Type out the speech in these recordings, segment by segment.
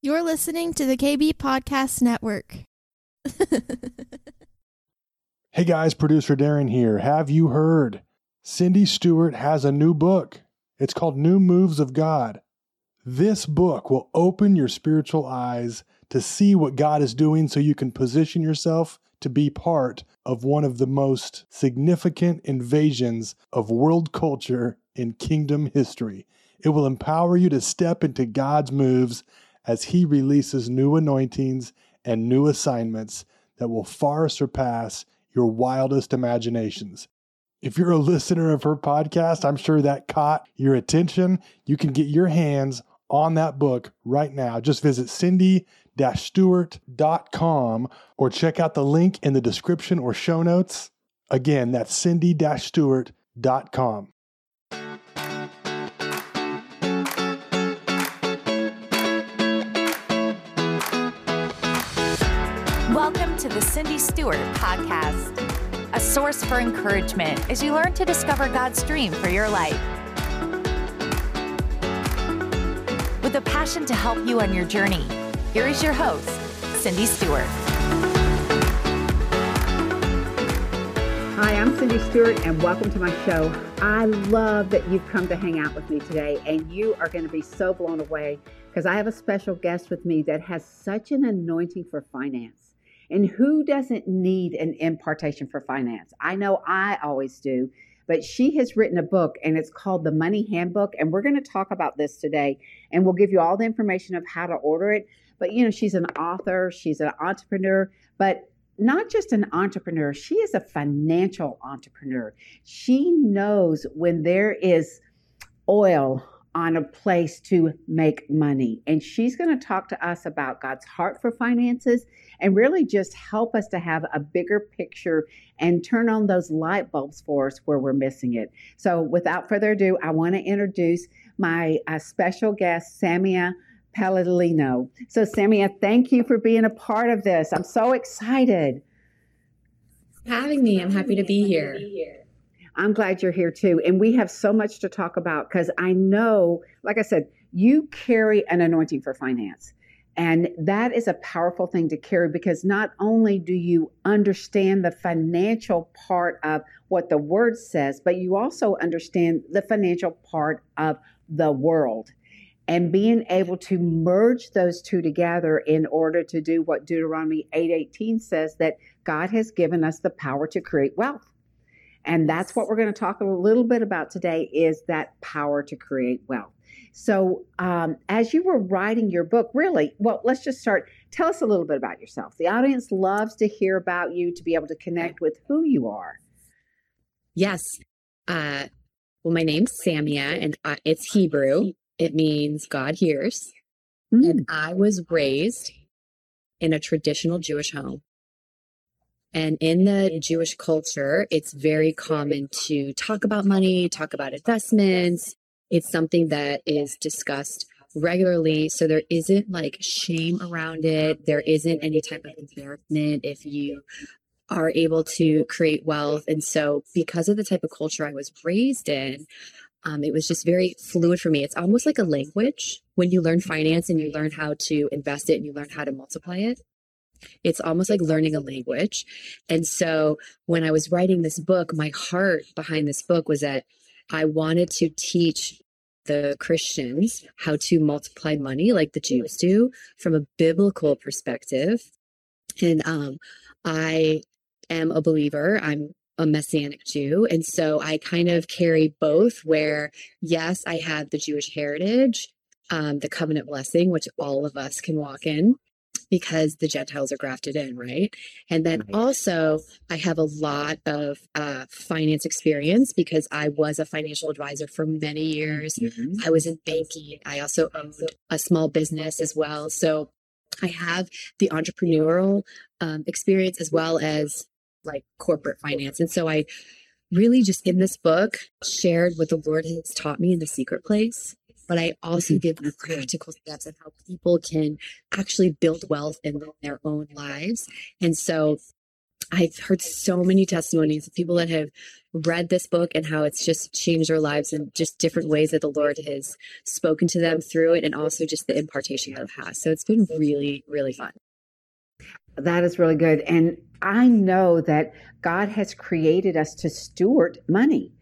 You're listening to the KB Podcast Network. hey guys, producer Darren here. Have you heard? Cindy Stewart has a new book. It's called New Moves of God. This book will open your spiritual eyes to see what God is doing so you can position yourself to be part of one of the most significant invasions of world culture in kingdom history. It will empower you to step into God's moves as He releases new anointings and new assignments that will far surpass your wildest imaginations. If you're a listener of her podcast, I'm sure that caught your attention. You can get your hands on that book right now. Just visit Cindy stewart.com or check out the link in the description or show notes. Again, that's cindy stewart.com. Welcome to the Cindy Stewart Podcast, a source for encouragement as you learn to discover God's dream for your life. With a passion to help you on your journey, here is your host, Cindy Stewart. Hi, I'm Cindy Stewart, and welcome to my show. I love that you've come to hang out with me today, and you are going to be so blown away because I have a special guest with me that has such an anointing for finance. And who doesn't need an impartation for finance? I know I always do, but she has written a book and it's called The Money Handbook. And we're going to talk about this today. And we'll give you all the information of how to order it. But, you know, she's an author, she's an entrepreneur, but not just an entrepreneur, she is a financial entrepreneur. She knows when there is oil on a place to make money. And she's going to talk to us about God's heart for finances and really just help us to have a bigger picture and turn on those light bulbs for us where we're missing it. So, without further ado, I want to introduce my uh, special guest, Samia Palladino. So, Samia, thank you for being a part of this. I'm so excited. Having me, I'm happy to be here. I'm glad you're here too. And we have so much to talk about because I know, like I said, you carry an anointing for finance. And that is a powerful thing to carry because not only do you understand the financial part of what the word says, but you also understand the financial part of the world and being able to merge those two together in order to do what Deuteronomy 8:18 says that God has given us the power to create wealth. And that's what we're going to talk a little bit about today is that power to create wealth. So, um, as you were writing your book, really, well, let's just start. Tell us a little bit about yourself. The audience loves to hear about you, to be able to connect with who you are. Yes. Uh, well, my name's Samia, and uh, it's Hebrew. It means God hears. Mm. And I was raised in a traditional Jewish home. And in the Jewish culture, it's very common to talk about money, talk about investments. It's something that is discussed regularly. So there isn't like shame around it. There isn't any type of embarrassment if you are able to create wealth. And so, because of the type of culture I was raised in, um, it was just very fluid for me. It's almost like a language when you learn finance and you learn how to invest it and you learn how to multiply it. It's almost like learning a language. And so when I was writing this book, my heart behind this book was that I wanted to teach the Christians how to multiply money like the Jews do from a biblical perspective. And um, I am a believer. I'm a Messianic Jew. And so I kind of carry both, where, yes, I have the Jewish heritage, um, the covenant blessing, which all of us can walk in because the Gentiles are grafted in, right? And then right. also, I have a lot of uh, finance experience because I was a financial advisor for many years. Mm-hmm. I was in banking. I also owned a small business as well. So I have the entrepreneurial um, experience as well as like corporate finance. And so I really just in this book shared what the Lord has taught me in the secret place but I also give practical steps on how people can actually build wealth in their own lives. And so I've heard so many testimonies of people that have read this book and how it's just changed their lives in just different ways that the Lord has spoken to them through it and also just the impartation that it has. So it's been really, really fun. That is really good. And I know that God has created us to steward money.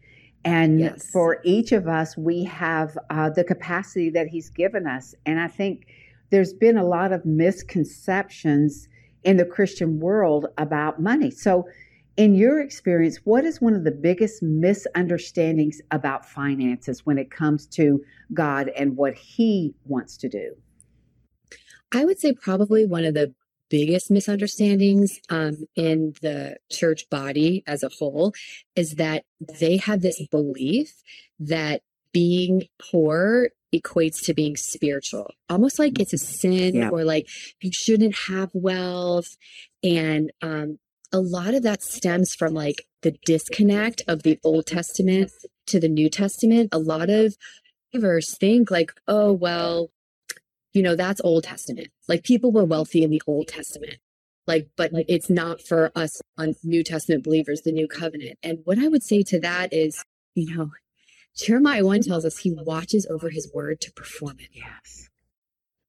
And yes. for each of us, we have uh, the capacity that He's given us. And I think there's been a lot of misconceptions in the Christian world about money. So, in your experience, what is one of the biggest misunderstandings about finances when it comes to God and what He wants to do? I would say probably one of the biggest misunderstandings um, in the church body as a whole is that they have this belief that being poor equates to being spiritual, almost like it's a sin yeah. or like you shouldn't have wealth. And um, a lot of that stems from like the disconnect of the Old Testament to the New Testament. A lot of believers think like, oh, well, you know, that's Old Testament. Like people were wealthy in the Old Testament. Like, but like, it's not for us on New Testament believers, the new covenant. And what I would say to that is, you know, Jeremiah 1 tells us he watches over his word to perform it. Yes.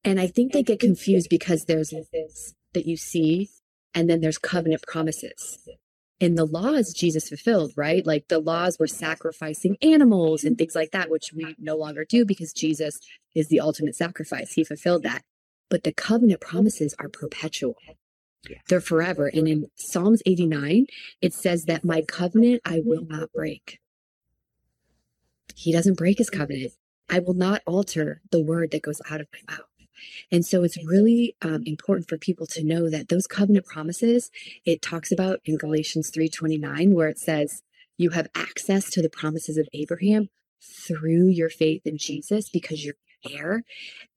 And I think they get confused because there's this that you see, and then there's covenant promises. And the laws Jesus fulfilled, right? Like the laws were sacrificing animals and things like that, which we no longer do because Jesus is the ultimate sacrifice. He fulfilled that. But the covenant promises are perpetual. They're forever. And in Psalms 89, it says that my covenant I will not break. He doesn't break his covenant. I will not alter the word that goes out of my mouth. And so it's really um, important for people to know that those covenant promises, it talks about in Galatians 3.29, where it says, you have access to the promises of Abraham through your faith in Jesus because you're heir,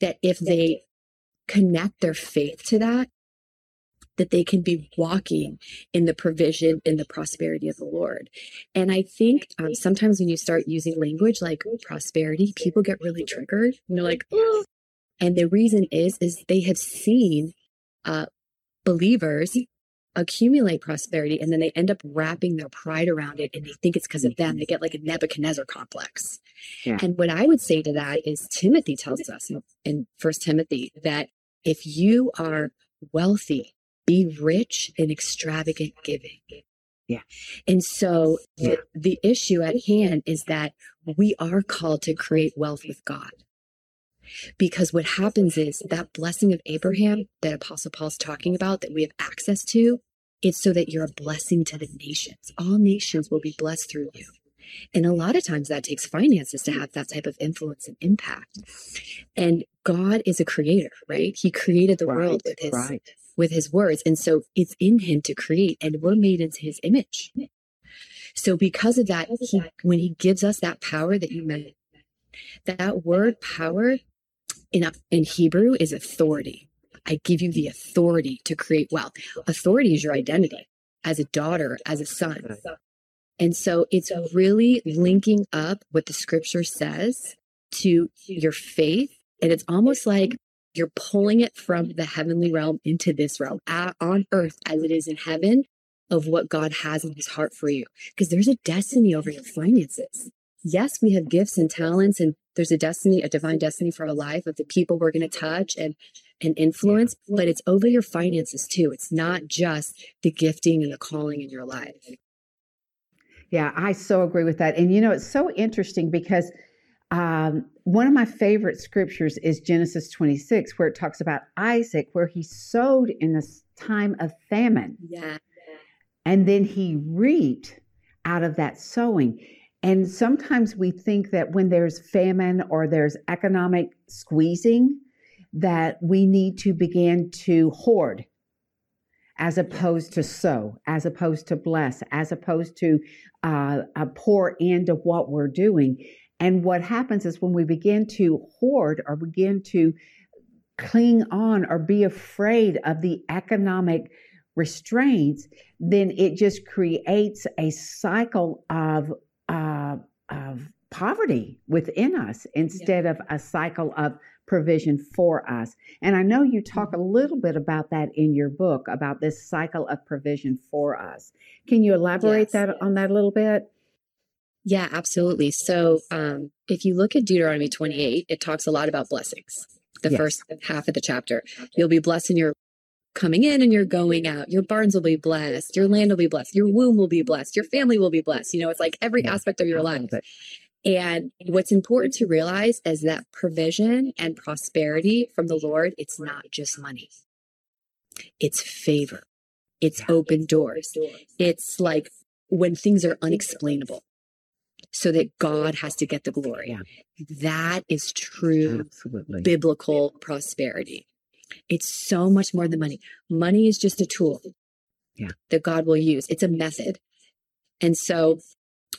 that if they connect their faith to that, that they can be walking in the provision in the prosperity of the Lord. And I think um, sometimes when you start using language like prosperity, people get really triggered. And they're like, oh. And the reason is, is they have seen uh, believers accumulate prosperity and then they end up wrapping their pride around it and they think it's because of them. They get like a Nebuchadnezzar complex. Yeah. And what I would say to that is Timothy tells us in, in First Timothy that if you are wealthy be rich in extravagant giving. Yeah. And so yeah. the, the issue at hand is that we are called to create wealth with God. Because what happens is that blessing of Abraham that Apostle Paul's talking about that we have access to, it's so that you're a blessing to the nations. All nations will be blessed through you. And a lot of times that takes finances to have that type of influence and impact. And God is a creator, right? He created the right, world with his right with his words. And so it's in him to create, and we're made into his image. So because of that, he, when he gives us that power that you meant, that word power in, in Hebrew is authority. I give you the authority to create wealth. Authority is your identity as a daughter, as a son. And so it's really linking up what the scripture says to your faith. And it's almost like you're pulling it from the heavenly realm into this realm on earth as it is in heaven of what God has in his heart for you. Because there's a destiny over your finances. Yes, we have gifts and talents, and there's a destiny, a divine destiny for our life of the people we're going to touch and and influence, but it's over your finances too. It's not just the gifting and the calling in your life. Yeah, I so agree with that. And you know, it's so interesting because um, one of my favorite scriptures is Genesis 26, where it talks about Isaac, where he sowed in this time of famine. Yeah. And then he reaped out of that sowing. And sometimes we think that when there's famine or there's economic squeezing, that we need to begin to hoard as opposed to sow, as opposed to bless, as opposed to uh, pour into what we're doing. And what happens is when we begin to hoard or begin to cling on or be afraid of the economic restraints, then it just creates a cycle of, uh, of poverty within us instead of a cycle of provision for us. And I know you talk a little bit about that in your book about this cycle of provision for us. Can you elaborate Yes. that on that a little bit? Yeah, absolutely. So, um, if you look at Deuteronomy 28, it talks a lot about blessings. The Yes. first half of the chapter, you'll be blessed in your coming in and you're going out. Your barns will be blessed. Your land will be blessed. Your womb will be blessed. Your family will be blessed. You know, it's like every aspect of your life. And what's important to realize is that provision and prosperity from the Lord, it's not just money. It's favor. It's open doors. It's like when things are unexplainable so that God has to get the glory. That is true Absolutely. biblical prosperity. It's so much more than money. Money is just a tool Yeah. that God will use. It's a method. And so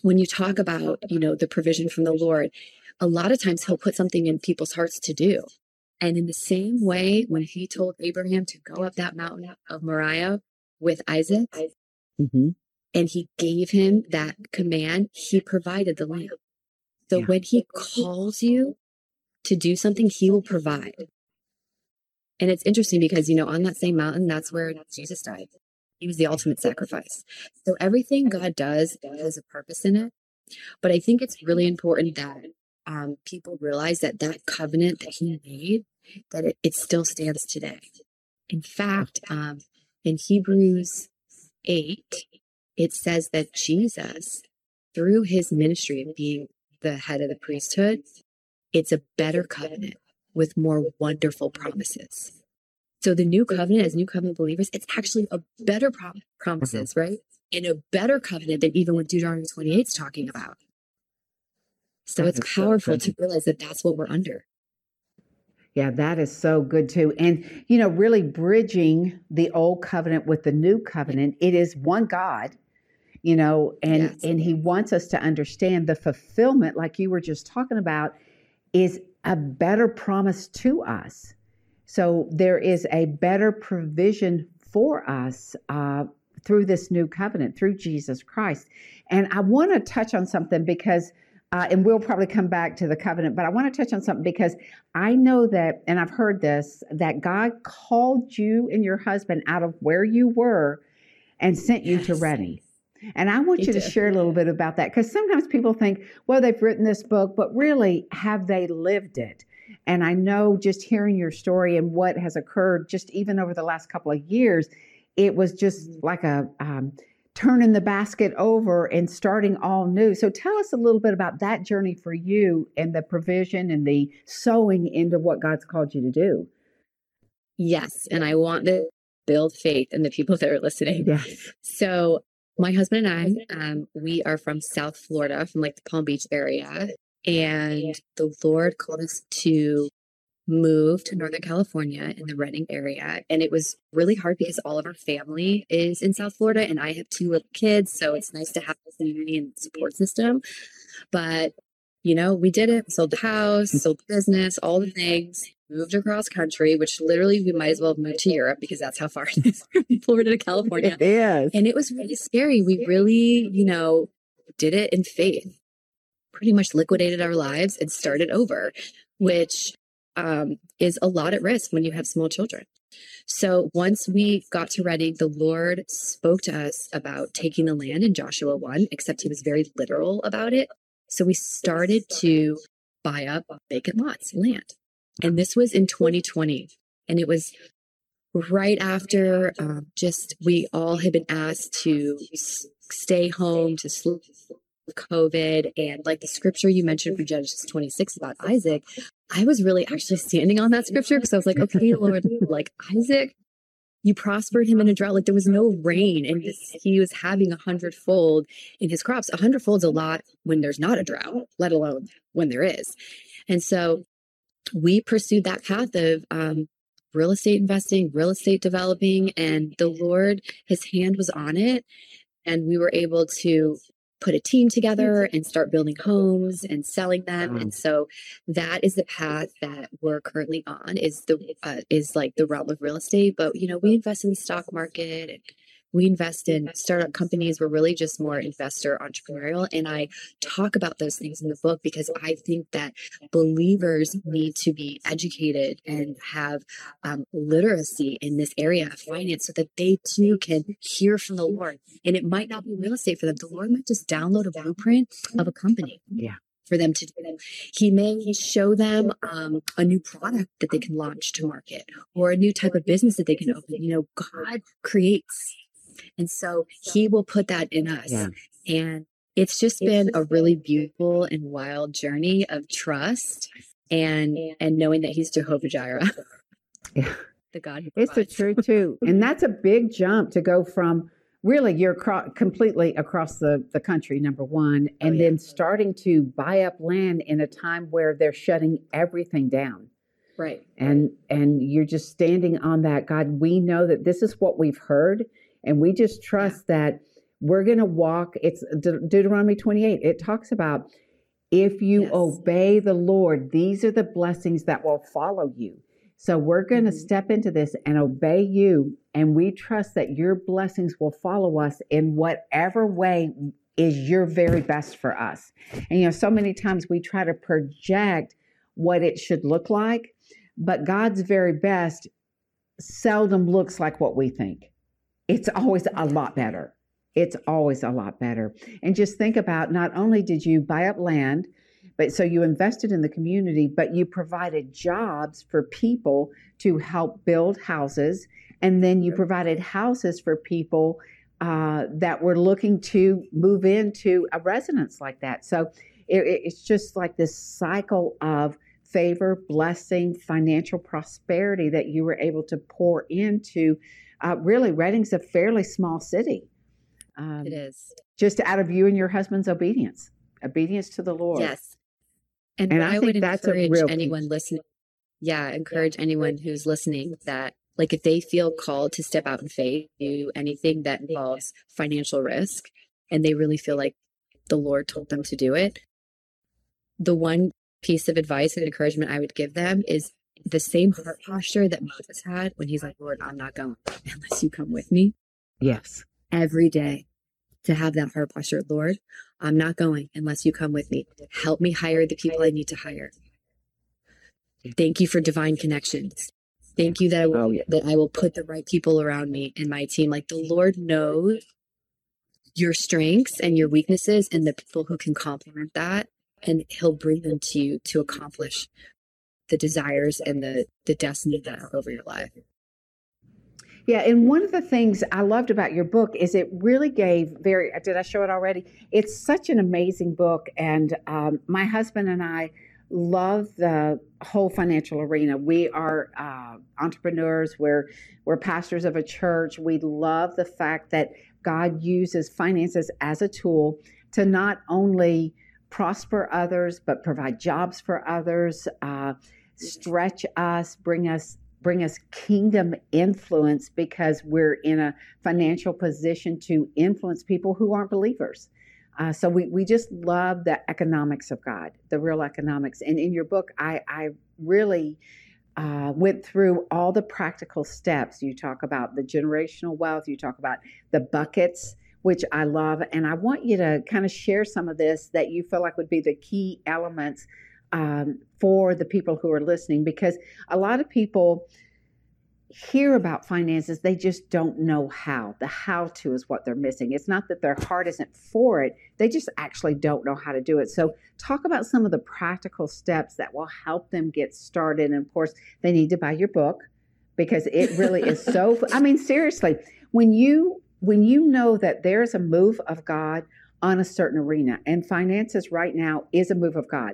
when you talk about, you know, the provision from the Lord, a lot of times he'll put something in people's hearts to do. And in the same way, when he told Abraham to go up that mountain of Moriah with Isaac, Mhm. and he gave him that command, he provided the lamb. So Yeah. when he calls you to do something, he will provide. And it's interesting because, you know, on that same mountain, that's where Jesus died. He was the ultimate sacrifice. So everything God does has a purpose in it. But I think it's really important that um, people realize that that covenant that he made, that it, it still stands today. In fact, um, in Hebrews 8, it says that Jesus, through his ministry of being the head of the priesthood, it's a better covenant with more wonderful promises. So the new covenant, as new covenant believers, it's actually a better prom- promises, mm-hmm. right? And a better covenant than even what Deuteronomy 28 is talking about. So That it's is so powerful to realize that that's what we're under. Yeah, that is so good too. And, you know, really bridging the old covenant with the new covenant, it is one God, you know, and Yes. and he wants us to understand the fulfillment like you were just talking about is a better promise to us. So there is a better provision for us uh, through this new covenant, through Jesus Christ. And I want to touch on something because, uh, and we'll probably come back to the covenant, but I want to touch on something because I know that, and I've heard this, that God called you and your husband out of where you were and sent you to Yes. Redding. And I want you to share a little bit about that because sometimes people think, well, they've written this book, but really, have they lived it? And I know just hearing your story and what has occurred just even over the last couple of years, it was just like a um, turning the basket over and starting all new. So tell us a little bit about that journey for you and the provision and the sowing into what God's called you to do. Yes. And I want to build faith in the people that are listening. Yes. So my husband and I, um, we are from South Florida, from like the Palm Beach area, and the Lord called us to move to Northern California in the Redding area, and it was really hard because all of our family is in South Florida, and I have two little kids, so it's nice to have a community and support system. But you know, we did it. Sold the house, sold the business, all the things. Moved across country, which literally we might as well have moved to Europe because that's how far it is from Florida to California. Is. And it was really scary. We really, you know, did it in faith, pretty much liquidated our lives and started over, which um, is a lot at risk when you have small children. So once we got to Redding, the Lord spoke to us about taking the land in Joshua 1, except he was very literal about it. So we started to buy up vacant lots, land. And this was in 2020. And it was right after um, just we all had been asked to s- stay home to sleep COVID and like the scripture you mentioned from Genesis 26 about Isaac, I was really actually standing on that scripture because I was like, okay, Lord, like Isaac, you prospered him in a drought. Like there was no rain and this, he was having a hundredfold in his crops. A hundredfold's a lot when there's not a drought, let alone when there is. And so we pursued that path of um, real estate investing, real estate developing, and the Lord, his hand was on it. And we were able to put a team together and start building homes and selling them. And so that is the path that we're currently on is the uh, is like the realm of real estate. But you know, we invest in the stock market and We invest in startup companies. We're really just more investor entrepreneurial. And I talk about those things in the book because I think that believers need to be educated and have um, literacy in this area of finance so that they too can hear from the Lord. And it might not be real estate for them. The Lord might just download a blueprint of a company. Yeah for them to do. He may show them um, a new product that they can launch to market or a new type of business that they can open. You know, God creates. And so he will put that in us. Yeah. And it's just been a really beautiful and wild journey of trust and and knowing that he's Jehovah Jireh. Yeah. The God. It's the truth too. And that's a big jump to go from really you're cro- completely across the, the country number one oh, and oh, yeah. then starting to buy up land in a time where they're shutting everything down right and and you're just standing on that god we know that this is what we've heard and we just trust that we're going to walk it's De- deuteronomy 28 it talks about if you yes. obey the lord these are the blessings that will follow you so we're going to mm-hmm. step into this and obey you. And we trust that your blessings will follow us in whatever way is your very best for us. And, you know, so many times we try to project what it should look like, but God's very best seldom looks like what we think. It's always a lot better. It's always a lot better. And just think about not only did you buy up land, but so you invested in the community, but you provided jobs for people to help build houses. And then you provided houses for people uh, that were looking to move into a residence like that. So it, it's just like this cycle of favor, blessing, financial prosperity that you were able to pour into. Uh, really, Redding's a fairly small city. Um, it is. Just out of you and your husband's obedience, obedience to the Lord. Yes. And, and I, I would encourage anyone listening. Yeah, encourage yeah. anyone who's listening that like if they feel called to step out in faith, do anything that involves financial risk, and they really feel like the Lord told them to do it. The one piece of advice and encouragement I would give them is the same heart posture that Moses had when he's like, Lord, I'm not going unless you come with me. Yes. Every day to have that heart posture. Lord, I'm not going unless you come with me. Help me hire the people I need to hire. Thank you for divine connections. Thank you that I will, oh, yeah. that I will put the right people around me in my team. Like the Lord knows your strengths and your weaknesses and the people who can complement that and he'll bring them to you to accomplish the desires and the the destiny that are over your life. Yeah, and one of the things I loved about your book is it really gave very. Did I show it already? It's such an amazing book, and um, my husband and I love the whole financial arena. We are uh, entrepreneurs. We're we're pastors of a church. We love the fact that God uses finances as a tool to not only prosper others, but provide jobs for others, uh, stretch us, bring us bring us kingdom influence because we're in a financial position to influence people who aren't believers. Uh, so we, we just love the economics of God, the real economics. And in your book, I, I really uh, went through all the practical steps. You talk about the generational wealth, you talk about the buckets, which I love. And I want you to kind of share some of this that you feel like would be the key elements um, for the people who are listening because a lot of people hear about finances, they just don't know how. The how to is what they're missing. It's not that their heart isn't for it, they just actually don't know how to do it. So, talk about some of the practical steps that will help them get started. And of course, they need to buy your book because it really is so I mean seriously, when you when you know that there's a move of God on a certain arena and finances right now is a move of God.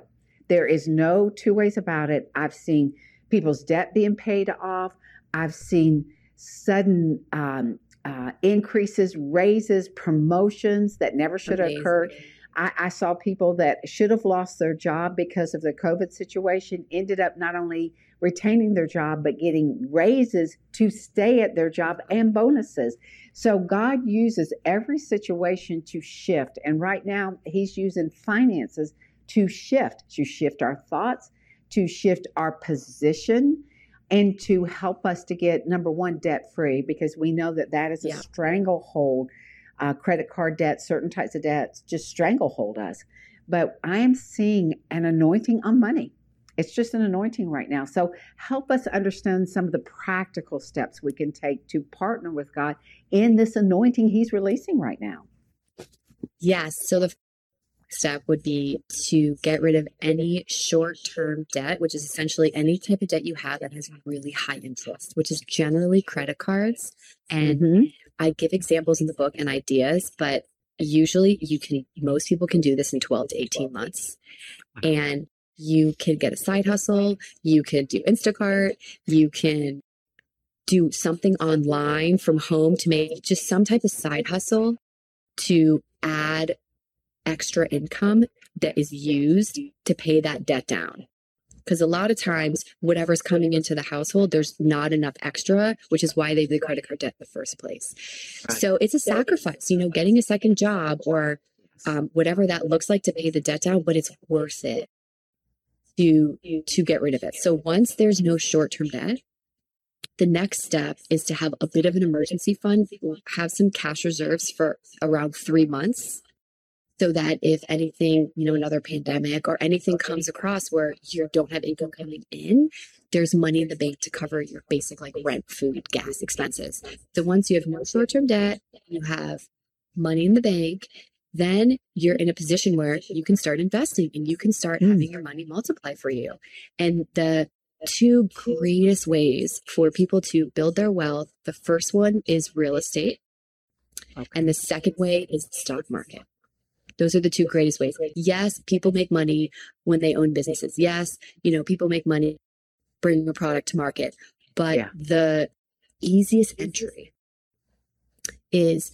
There is no two ways about it. I've seen people's debt being paid off. I've seen sudden um, uh, increases, raises, promotions that never should have occurred. I, I, saw people that should have lost their job because of the COVID situation ended up not only retaining their job, but getting raises to stay at their job and bonuses. So God uses every situation to shift. And right now, He's using finances to shift, to shift our thoughts, to shift our position. and to help us to get number one debt free because we know that that is a Yeah. stranglehold uh, credit card debt certain types of debts just stranglehold us but i am seeing an anointing on money it's just an anointing right now so help us understand some of the practical steps we can take to partner with god in this anointing he's releasing right now Yes. So the step would be to get rid of any short term debt, which is essentially any type of debt you have that has really high interest, which is generally credit cards. And Mhm. I give examples in the book and ideas, but usually you can, most people can do this in 12 to 18 months. And you can get a side hustle, you can do Instacart, you can do something online from home to make just some type of side hustle to add extra income that is used to pay that debt down. Because a lot of times, whatever's coming into the household, there's not enough extra, which is why they have the credit card debt in the first place. So it's a sacrifice, you know, getting a second job or um, whatever that looks like to pay the debt down, but it's worth it to to get rid of it. So once there's no short term debt, the next step is to have a bit of an emergency fund, have some cash reserves for around three months so that if anything, you know, another pandemic or anything comes across where you don't have income coming in, there's money in the bank to cover your basic like rent, food, gas expenses. So once you have no short term debt, you have money in the bank, then you're in a position where you can start investing and you can start Mm. having your money multiply for you. And the two greatest ways for people to build their wealth the first one is real estate, and the second way is the stock market. Those are the two greatest ways. Yes, people make money when they own businesses. Yes, you know, people make money bringing a product to market. But Yeah. the easiest entry is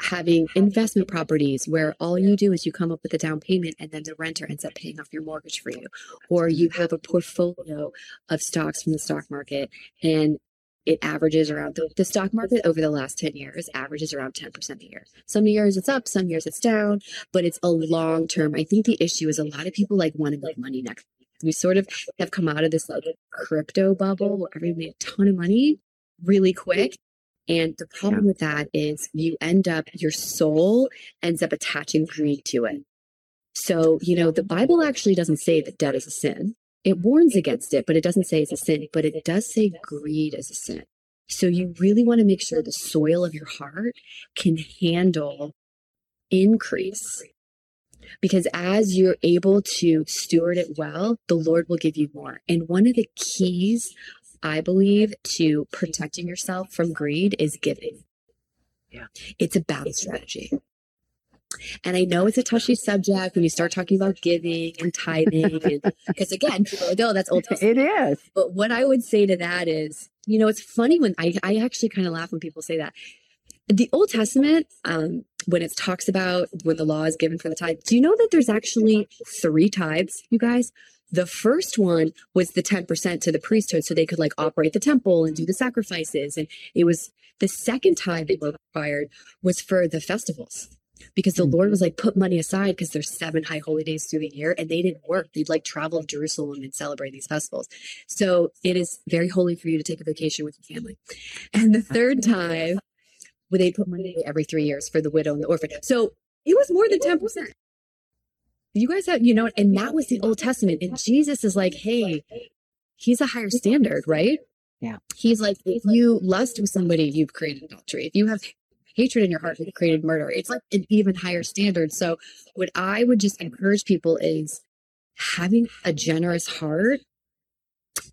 having investment properties where all you do is you come up with a down payment and then the renter ends up paying off your mortgage for you. Or you have a portfolio of stocks from the stock market and it averages around the, the stock market over the last 10 years averages around 10% a year. Some years it's up, some years it's down, but it's a long term. I think the issue is a lot of people like want to make money next. We sort of have come out of this like crypto bubble where everyone made a ton of money really quick. And the problem with that is you end up, your soul ends up attaching greed to it. So, you know, the Bible actually doesn't say that debt is a sin. It warns against it, but it doesn't say it's a sin, but it does say greed is a sin. So you really want to make sure the soil of your heart can handle increase. Because as you're able to steward it well, the Lord will give you more. And one of the keys, I believe, to protecting yourself from greed is giving. Yeah. It's a battle strategy. And I know it's a touchy subject when you start talking about giving and tithing, because again, people are like, oh, that's Old Testament. it is But what I would say to that is, you know, it's funny when I, I actually kind of laugh when people say that. The Old Testament, um, when it talks about when the law is given for the tithe, do you know that there's actually three tithes, you guys? The first one was the 10% to the priesthood so they could like operate the temple and do the sacrifices. And it was the second tithe they were required was for the festivals because the Lord was like, put money aside because there's seven high holy days through the year and they didn't work. They'd like travel to Jerusalem and celebrate these festivals. So it is very holy for you to take a vacation with your family. And the third time, where they put money every three years for the widow and the orphan. So it was more than 10%. You guys have, you know, and that was the Old Testament. And Jesus is like, hey, he's a higher standard, right? Yeah. He's like, if you lust with somebody, you've created adultery. If you have hatred in your heart, you've created murder. It's like an even higher standard. So what I would just encourage people is having a generous heart.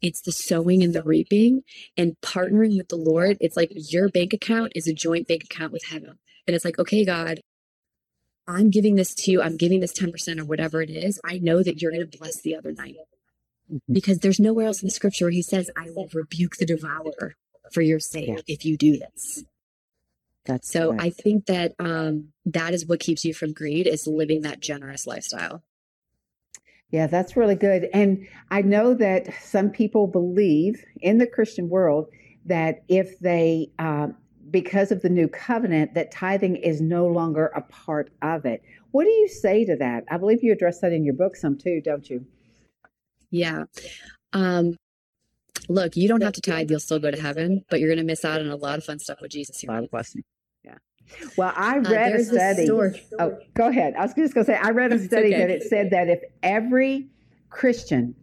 It's the sowing and the reaping and partnering with the Lord. It's like your bank account is a joint bank account with heaven. And it's like, okay, God, I'm giving this to you. I'm giving this 10% or whatever it is. I know that you're going to bless the other night mm-hmm. because there's nowhere else in the scripture where he says, I will rebuke the devourer for your sake Yeah. if you do this. That's So. I think that um, that is what keeps you from greed is living that generous lifestyle. Yeah, that's really good. And I know that some people believe in the Christian world that if they, um, because of the new covenant, that tithing is no longer a part of it. What do you say to that? I believe you address that in your book some too, don't you? Yeah. Um, look, you don't have to tithe, you'll still go to heaven, but you're going to miss out on a lot of fun stuff with Jesus Here. A lot of blessing. Yeah. Well, I Uh, read a there's this study. story. Oh, go ahead. I was just going to say, I read a study okay. that it said that if every Christian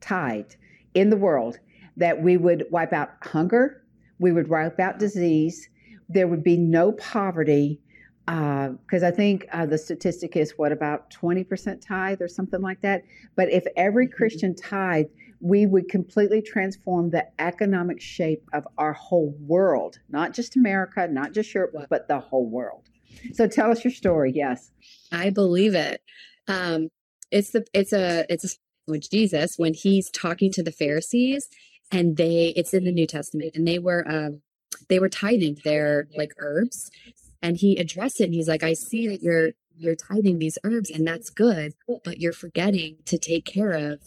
tithed in the world, that we would wipe out hunger, we would wipe out disease, there would be no poverty. Because I think uh, the statistic is what about 20% tithe or something like that. But if every Mm-hmm. Christian tithe, we would completely transform the economic shape of our whole world, not just America, not just Europe, but the whole world. So tell us your story. Yes. I believe it. Um, it's the it's a it's a with Jesus when he's talking to the Pharisees, and they it's in the New Testament, and they were um, they were tithing their like herbs, and he addressed it, and he's like, I see that you're you're tithing these herbs, and that's good, but you're forgetting to take care of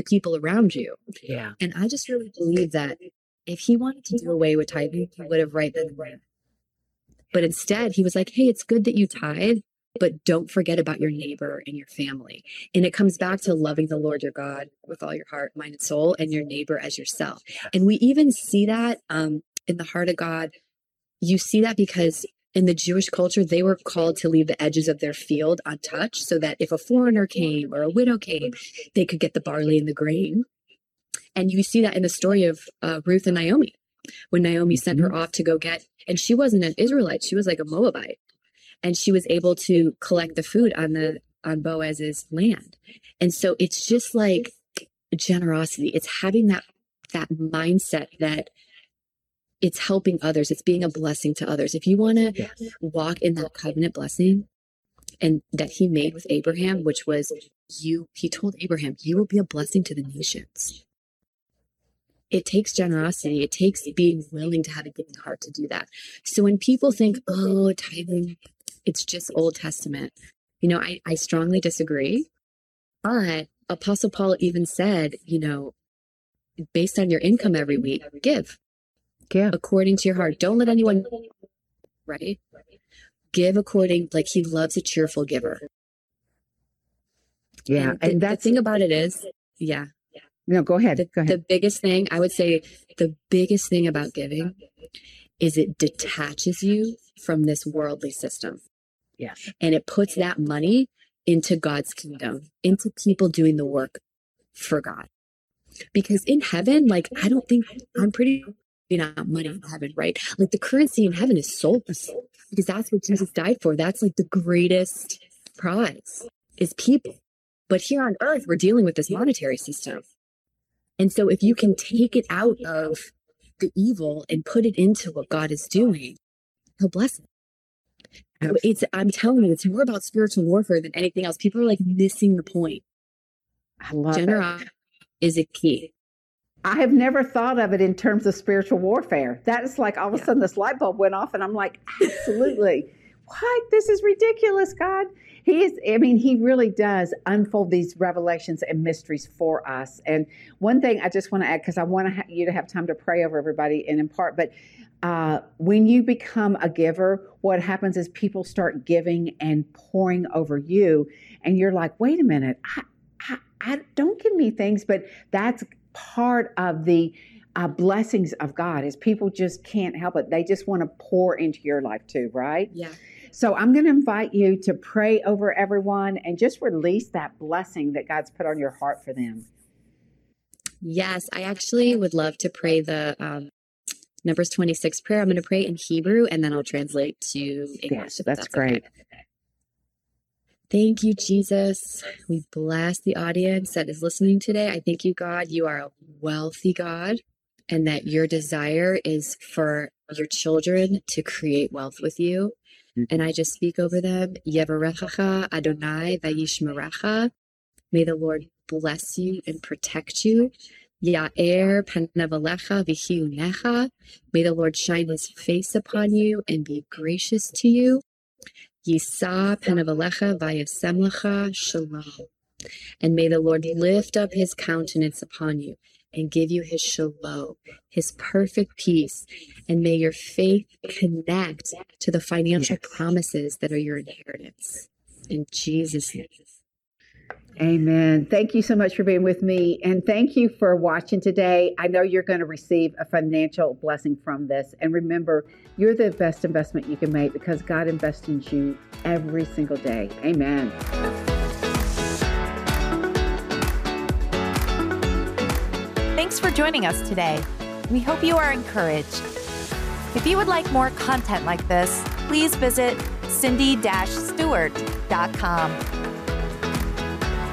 the people around you. Yeah. And I just really believe that if he wanted to do away with tithing, he would have right then and there. But instead, he was like, hey, it's good that you tithe, but don't forget about your neighbor and your family. And it comes back to loving the Lord your God with all your heart, mind, and soul, and your neighbor as yourself. And we even see that um, in the heart of God. You see that because in the Jewish culture, they were called to leave the edges of their field untouched so that if a foreigner came or a widow came, they could get the barley and the grain. And you see that in the story of uh, Ruth and Naomi when Naomi sent her off to go get, and she wasn't an Israelite, she was like a Moabite. And she was able to collect the food on the on Boaz's land. And so it's just like generosity. It's having that that mindset that it's helping others, it's being a blessing to others. If you want to Yes. walk in that covenant blessing and that he made with Abraham, which was you, he told Abraham, you will be a blessing to the nations. It takes generosity. It takes being willing to have a giving heart to do that. So when people think, oh, tithing, it's just Old Testament, you know, I, I strongly disagree. But Apostle Paul even said, you know, based on your income every week, give Yeah. according to your heart. Don't let anyone, right? Give according, like he loves a cheerful giver. Yeah. the, And that's the thing about it is, yeah, no, go ahead. the, Go ahead. the biggest thing, I would say, the biggest thing about giving is it detaches you from this worldly system Yes. and it puts that money into God's kingdom, into people doing the work for God. Because in heaven, like, I don't think I'm pretty you know money in heaven, right? Like the currency in heaven is souls because that's what Jesus died for. That's like the greatest prize is people. But here on earth, we're dealing with this monetary system. And so if you can take it out of the evil and put it into what God is doing, he'll bless it. It's I'm telling you, it's more about spiritual warfare than anything else. People are like missing the point. I love it. Generosity is a key. I have never thought of it in terms of spiritual warfare. That is like all of a Yeah. sudden this light bulb went off, and I'm like, absolutely. what? This is ridiculous, God. He is, I mean, He really does unfold these revelations and mysteries for us. And one thing I just want to add, because I want to ha- you to have time to pray over everybody and in part, but uh, when you become a giver, what happens is people start giving and pouring over you, and you're like, wait a minute, I, I, I don't give me things, but that's part of the uh, blessings of God is people just can't help it. They just want to pour into your life too, right? Yeah. So I'm going to invite you to pray over everyone and just release that blessing that God's put on your heart for them. Yes, I actually would love to pray the um, Numbers 26 prayer. I'm going to pray in Hebrew and then I'll translate to English. Yes, if that's okay. Thank you, Jesus. We bless the audience that is listening today. I thank you, God. You are a wealthy God, and that your desire is for your children to create wealth with you. And I just speak over them. Yevarechacha Adonai vayishmerecha. May the Lord bless you and protect you. Ya'er panavalecha v'hiunecha. May the Lord shine his face upon you and be gracious to you. Yisa vayasemlecha shalom. And may the Lord lift up his countenance upon you and give you his shalom, his perfect peace. And may your faith connect to the financial promises that are your inheritance. In Jesus' name. Amen. Thank you so much for being with me. And thank you for watching today. I know you're going to receive a financial blessing from this. And remember, you're the best investment you can make because God invests in you every single day. Amen. Thanks for joining us today. We hope you are encouraged. If you would like more content like this, please visit cindy-stewart.com.